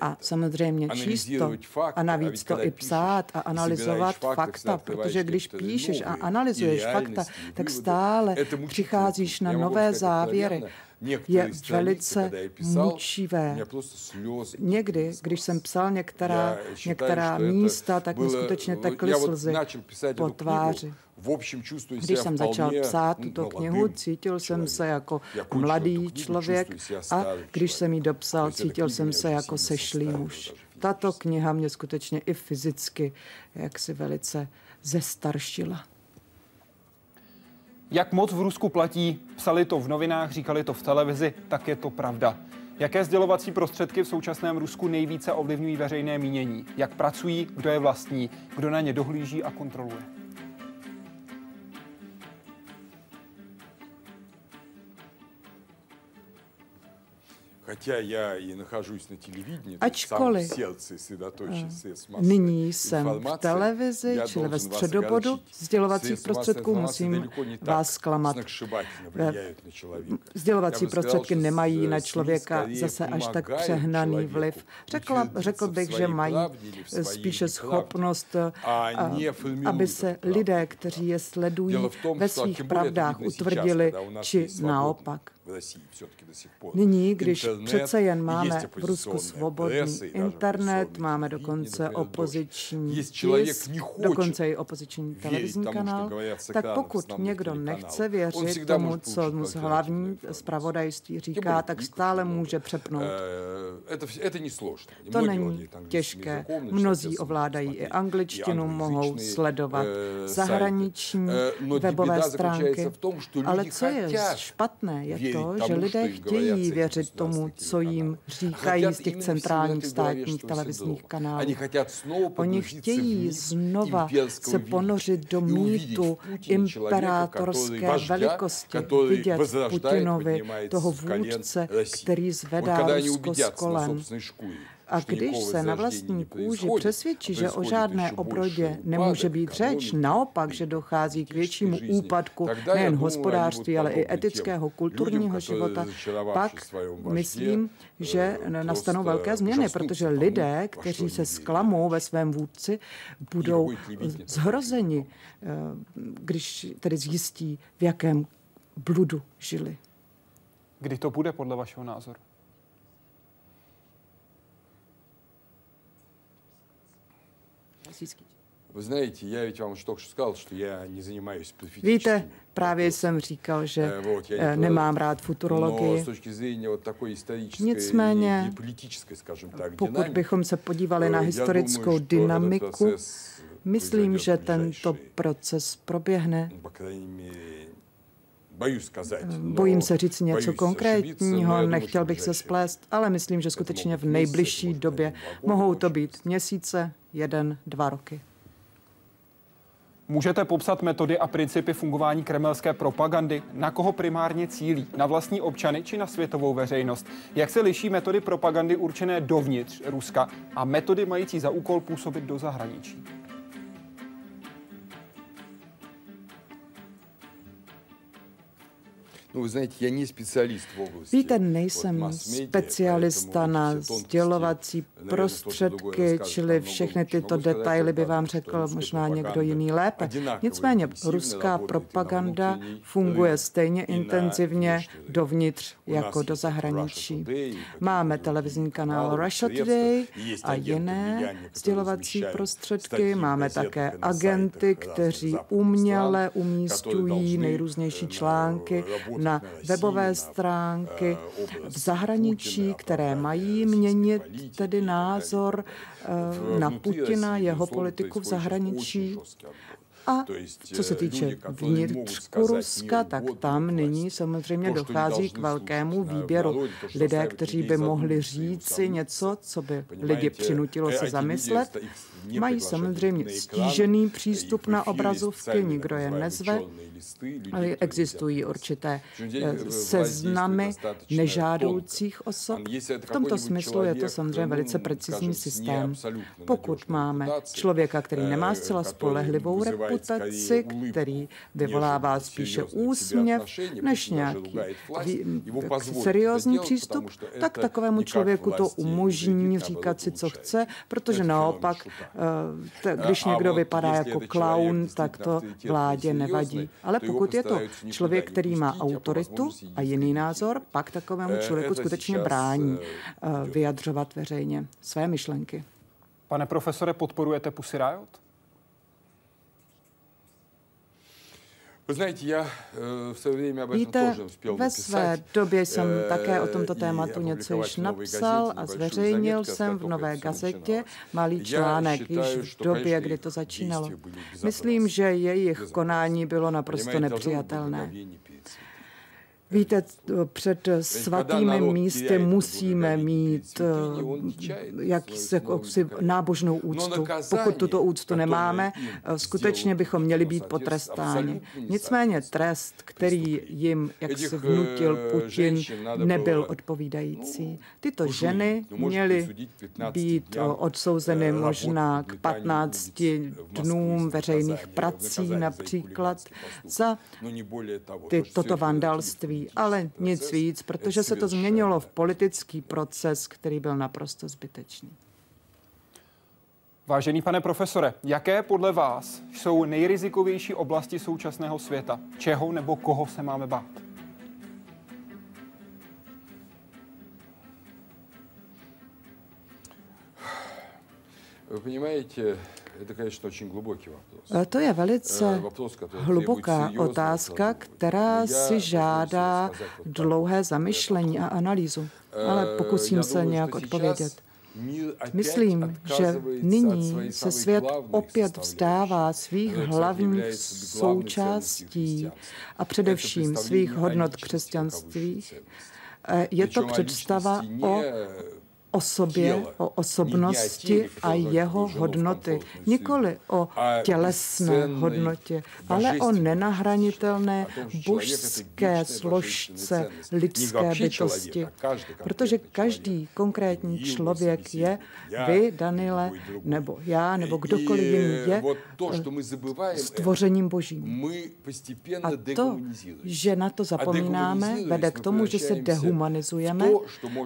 A samozřejmě číst to a navíc to i psát a analyzovat fakta, protože když píšeš a analyzuješ fakta, tak stále přicházíš na nové závěry je velice mučivé. Někdy, když jsem psal některá, některá místa, tak mi skutečně tekly slzy po tváři. Když jsem začal psát tuto knihu, cítil jsem se jako mladý člověk a když jsem ji dopsal, cítil jsem se jako sešlý muž. Tato kniha mě skutečně i fyzicky jaksi velice zestaršila. Jak moc v Rusku platí, psali to v novinách, říkali to v televizi, tak je to pravda. Jaké sdělovací prostředky v současném Rusku nejvíce ovlivňují veřejné mínění? Jak pracují, kdo je vlastní, kdo na ně dohlíží a kontroluje? Ačkoliv nyní jsem v televizi, čili ve středobodu sdělovacích prostředků, musím vás zklamat. Sdělovací prostředky nemají na člověka zase až tak přehnaný vliv. Řekla, řekl bych, že mají spíše schopnost, aby se lidé, kteří je sledují, ve svých pravdách utvrdili, či naopak. Nyní, když přece jen máme v Rusku svobodný internet, máme dokonce opoziční tisk, dokonce i opoziční televizní kanál, tak pokud někdo nechce věřit tomu, co mu hlavní zpravodajství říká, tak stále může přepnout. To není těžké. Mnozí ovládají i angličtinu, mohou sledovat zahraniční webové stránky. Ale co je špatné, je to, že lidé chtějí věřit tomu, co jim říkají z těch centrálních státních televizních kanálů. Oni chtějí znova se ponořit do mýtu imperátorské velikosti, vidět Putinovi toho vůdce, který zvedá Rusko z kolen. A když se na vlastní kůži přesvědčí, že o žádné obrodě nemůže být řeč, naopak, že dochází k většímu úpadku nejen hospodářství, ale i etického, kulturního života, pak myslím, že nastanou velké změny, protože lidé, kteří se zklamou ve svém vůdci, budou zhrozeni, eh, když tedy zjistí, v jakém bludu žili. Kdy to bude podle vašeho názoru? klasický. Вы знаете, я ведь вам только что сказал, что я не занимаюсь Víte, právě jsem říkal, že uh, nemám rád futurologii. Nicméně, pokud bychom se podívali na historickou dynamiku, myslím, že tento proces proběhne. Bojím se říct něco konkrétního, nechtěl bych se splést, ale myslím, že skutečně v nejbližší době mohou to být měsíce, jeden, dva roky. Můžete popsat metody a principy fungování kremelské propagandy? Na koho primárně cílí? Na vlastní občany či na světovou veřejnost? Jak se liší metody propagandy určené dovnitř Ruska a metody mající za úkol působit do zahraničí? Víte, nejsem specialista na sdělovací prostředky, čili všechny tyto detaily by vám řekl možná někdo jiný lépe. Nicméně ruská propaganda funguje stejně intenzivně dovnitř jako do zahraničí. Máme televizní kanál Russia Today a jiné sdělovací prostředky. Máme také agenty, kteří uměle umístují nejrůznější články na webové stránky v zahraničí, které mají měnit tedy názor eh, na Putina, jeho politiku v zahraničí. A co se týče vnitřku Ruska, tak tam nyní samozřejmě dochází k velkému výběru. Lidé, kteří by mohli říci něco, co by lidi přinutilo se zamyslet, mají samozřejmě stížený přístup na obrazovky, nikdo je nezve. Existují určité eh, seznamy nežádoucích osob. V tomto smyslu je to samozřejmě velice precizní systém. Pokud máme člověka, který nemá zcela spolehlivou reputaci, který vyvolává spíše úsměv než nějaký seriózní přístup, tak takovému člověku to umožní říkat si, co chce, protože naopak Eh, když někdo vypadá jako klaun, tak to vládě nevadí. Ale pokud je to člověk, který má autoritu a jiný názor, pak takovému eh, člověku skutečně brání eh, vyjadřovat veřejně své myšlenky. Pane profesore, podporujete Pussy Riot? Víte, ve své době jsem také o tomto tématu něco již napsal a zveřejnil jsem v Nové gazetě malý článek již v době, kdy to začínalo. Myslím, že jejich konání bylo naprosto nepřijatelné. Víte, před svatými místy musíme mít jakýsi nábožnou úctu. Pokud tuto úctu nemáme, skutečně bychom měli být potrestáni. Nicméně trest, který jim, jak se vnutil Putin, nebyl odpovídající. Tyto ženy měly být odsouzeny možná k 15 dnům veřejných prací například za ty, toto vandalství ale nic víc, protože se to změnilo v politický proces, který byl naprosto zbytečný. Vážený pane profesore, jaké podle vás jsou nejrizikovější oblasti současného světa? Čeho nebo koho se máme bát? Вы понимаете, Это, конечно, очень глубокий вопрос. To je velice hluboká otázka, která si žádá dlouhé zamyšlení a analýzu. Ale pokusím se nějak odpovědět. Myslím, že nyní se svět opět vzdává svých hlavních součástí a především svých hodnot křesťanství. Je to představa o o sobě, o osobnosti a jeho hodnoty. Nikoli o tělesné hodnotě, ale o nenahranitelné božské složce lidské bytosti. Protože každý konkrétní člověk je, vy, Danile, nebo já, nebo kdokoliv jiný je stvořením božím. A to, že na to zapomínáme, vede k tomu, že se dehumanizujeme.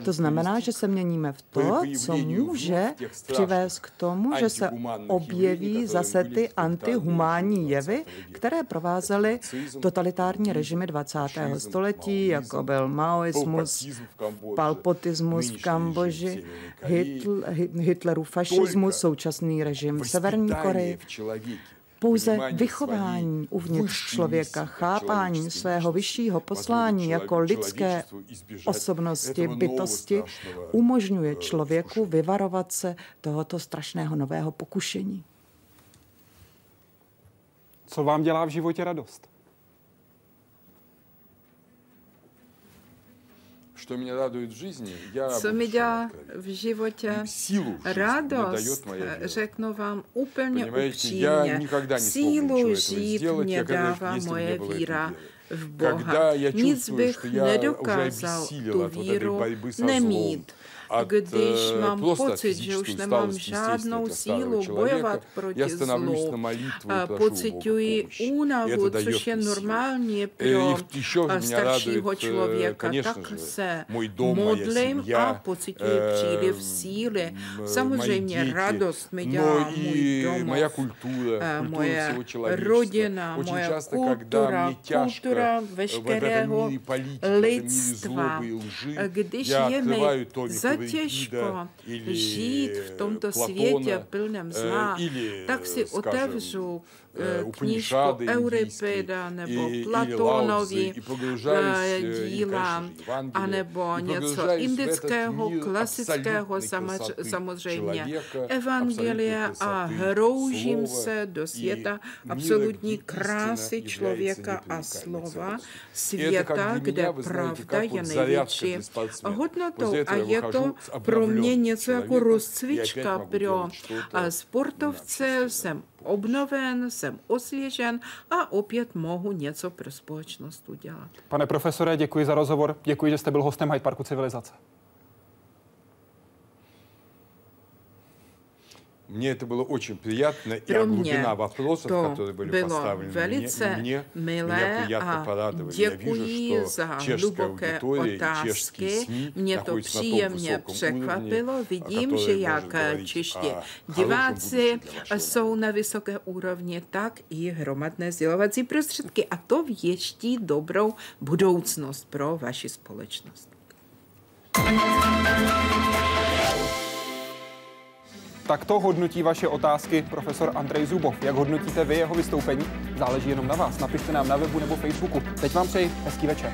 To znamená, že se měníme v to, co může přivést k tomu, že se objeví zase ty antihumánní jevy, které provázely totalitární režimy 20. století, jako byl maoismus, palpotismus v Kamboži, Hitler, Hitlerův fašismus, současný režim v Severní Koreji. Pouze vychování uvnitř člověka, chápání svého vyššího poslání jako lidské osobnosti, bytosti, umožňuje člověku vyvarovat se tohoto strašného nového pokušení. Co vám dělá v životě radost? Co mi dělá v životě radost, řeknu vám úplně upřímně. Sílu žít mě dává moje víra v Boha. Nic bych nedokázal tu víru nemít když mám pocit, že už nemám žádnou sílu bojovat proti zlu, pocituji únavu, což je normální pro staršího člověka, tak se modlím a pocituji příliv síly. Samozřejmě radost mi dělá můj domov, moje rodina, moje kultura, kultura veškerého lidstva. Když je mi za těžko žít v tomto světě plném zla, tak si otevřu knížku Euripida nebo Platónovi díla, anebo něco indického, klasického, samozřejmě evangelia a hroužím se do světa absolutní krásy člověka a slova, světa, kde pravda je největší. hodnotou a je to pro mě něco jako rozcvička pro sportovce. Jsem obnoven, jsem osvěžen a opět mohu něco pro společnost udělat. Pane profesore, děkuji za rozhovor. Děkuji, že jste byl hostem Hyde Parku Civilizace. Мне это было очень приятно, и глубина вопросов, которые были поставлены velice мне, milé меня a děkuji za hluboké otázky. Mě to příjemně překvapilo. Vidím, že jak čeští diváci jsou na vysoké úrovni, tak i hromadné sdělovací prostředky. A to věští dobrou budoucnost pro vaši společnost. Tak to hodnotí vaše otázky profesor Andrej Zubov. Jak hodnotíte vy jeho vystoupení? Záleží jenom na vás. Napište nám na webu nebo Facebooku. Teď vám přeji hezký večer.